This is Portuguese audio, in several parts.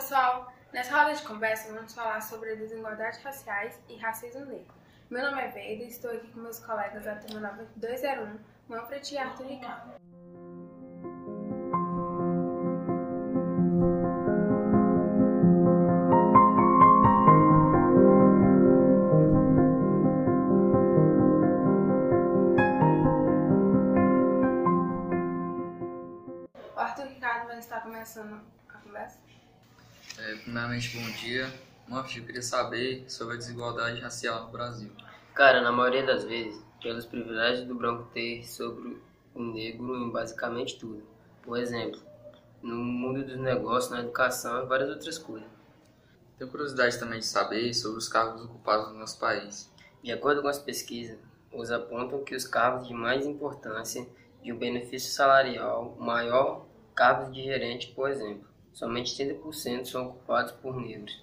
pessoal! Nessa roda de conversa vamos falar sobre desigualdades raciais e racismo negro. Meu nome é Veida e estou aqui com meus colegas da turma 9201, Manfred e Arthur Ricardo. O Arthur Ricardo vai estar começando a conversa. É, primeiramente, bom dia. Manfred, eu queria saber sobre a desigualdade racial no Brasil. Cara, na maioria das vezes, pelos privilégios do branco ter sobre o negro em basicamente tudo. Por exemplo, no mundo dos negócios, na educação e várias outras coisas. Tenho curiosidade também de saber sobre os cargos ocupados no nosso país. De acordo com as pesquisas, os apontam que os cargos de mais importância de um benefício salarial maior, cargos de gerente, por exemplo, somente 30% são ocupados por negros.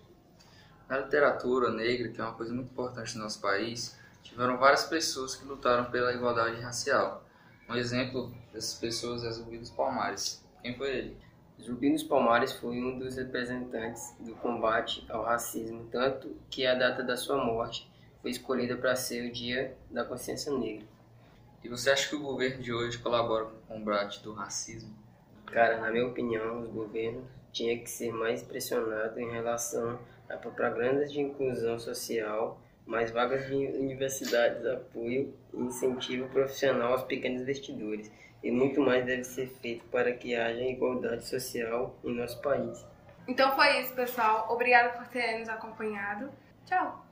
Na literatura negra, que é uma coisa muito importante no nosso país, tiveram várias pessoas que lutaram pela igualdade racial. Um exemplo dessas pessoas é Zumbi dos Palmares. Quem foi ele? Zumbi dos Palmares foi um dos representantes do combate ao racismo, tanto que a data da sua morte foi escolhida para ser o Dia da Consciência Negra. E você acha que o governo de hoje colabora com o combate do racismo? Cara, na minha opinião, os governos tinham que ser mais pressionados em relação a propagandas de inclusão social, mais vagas de universidades, apoio e incentivo profissional aos pequenos investidores. E muito mais deve ser feito para que haja igualdade social em nosso país. Então foi isso, pessoal. Obrigada por ter nos acompanhado. Tchau!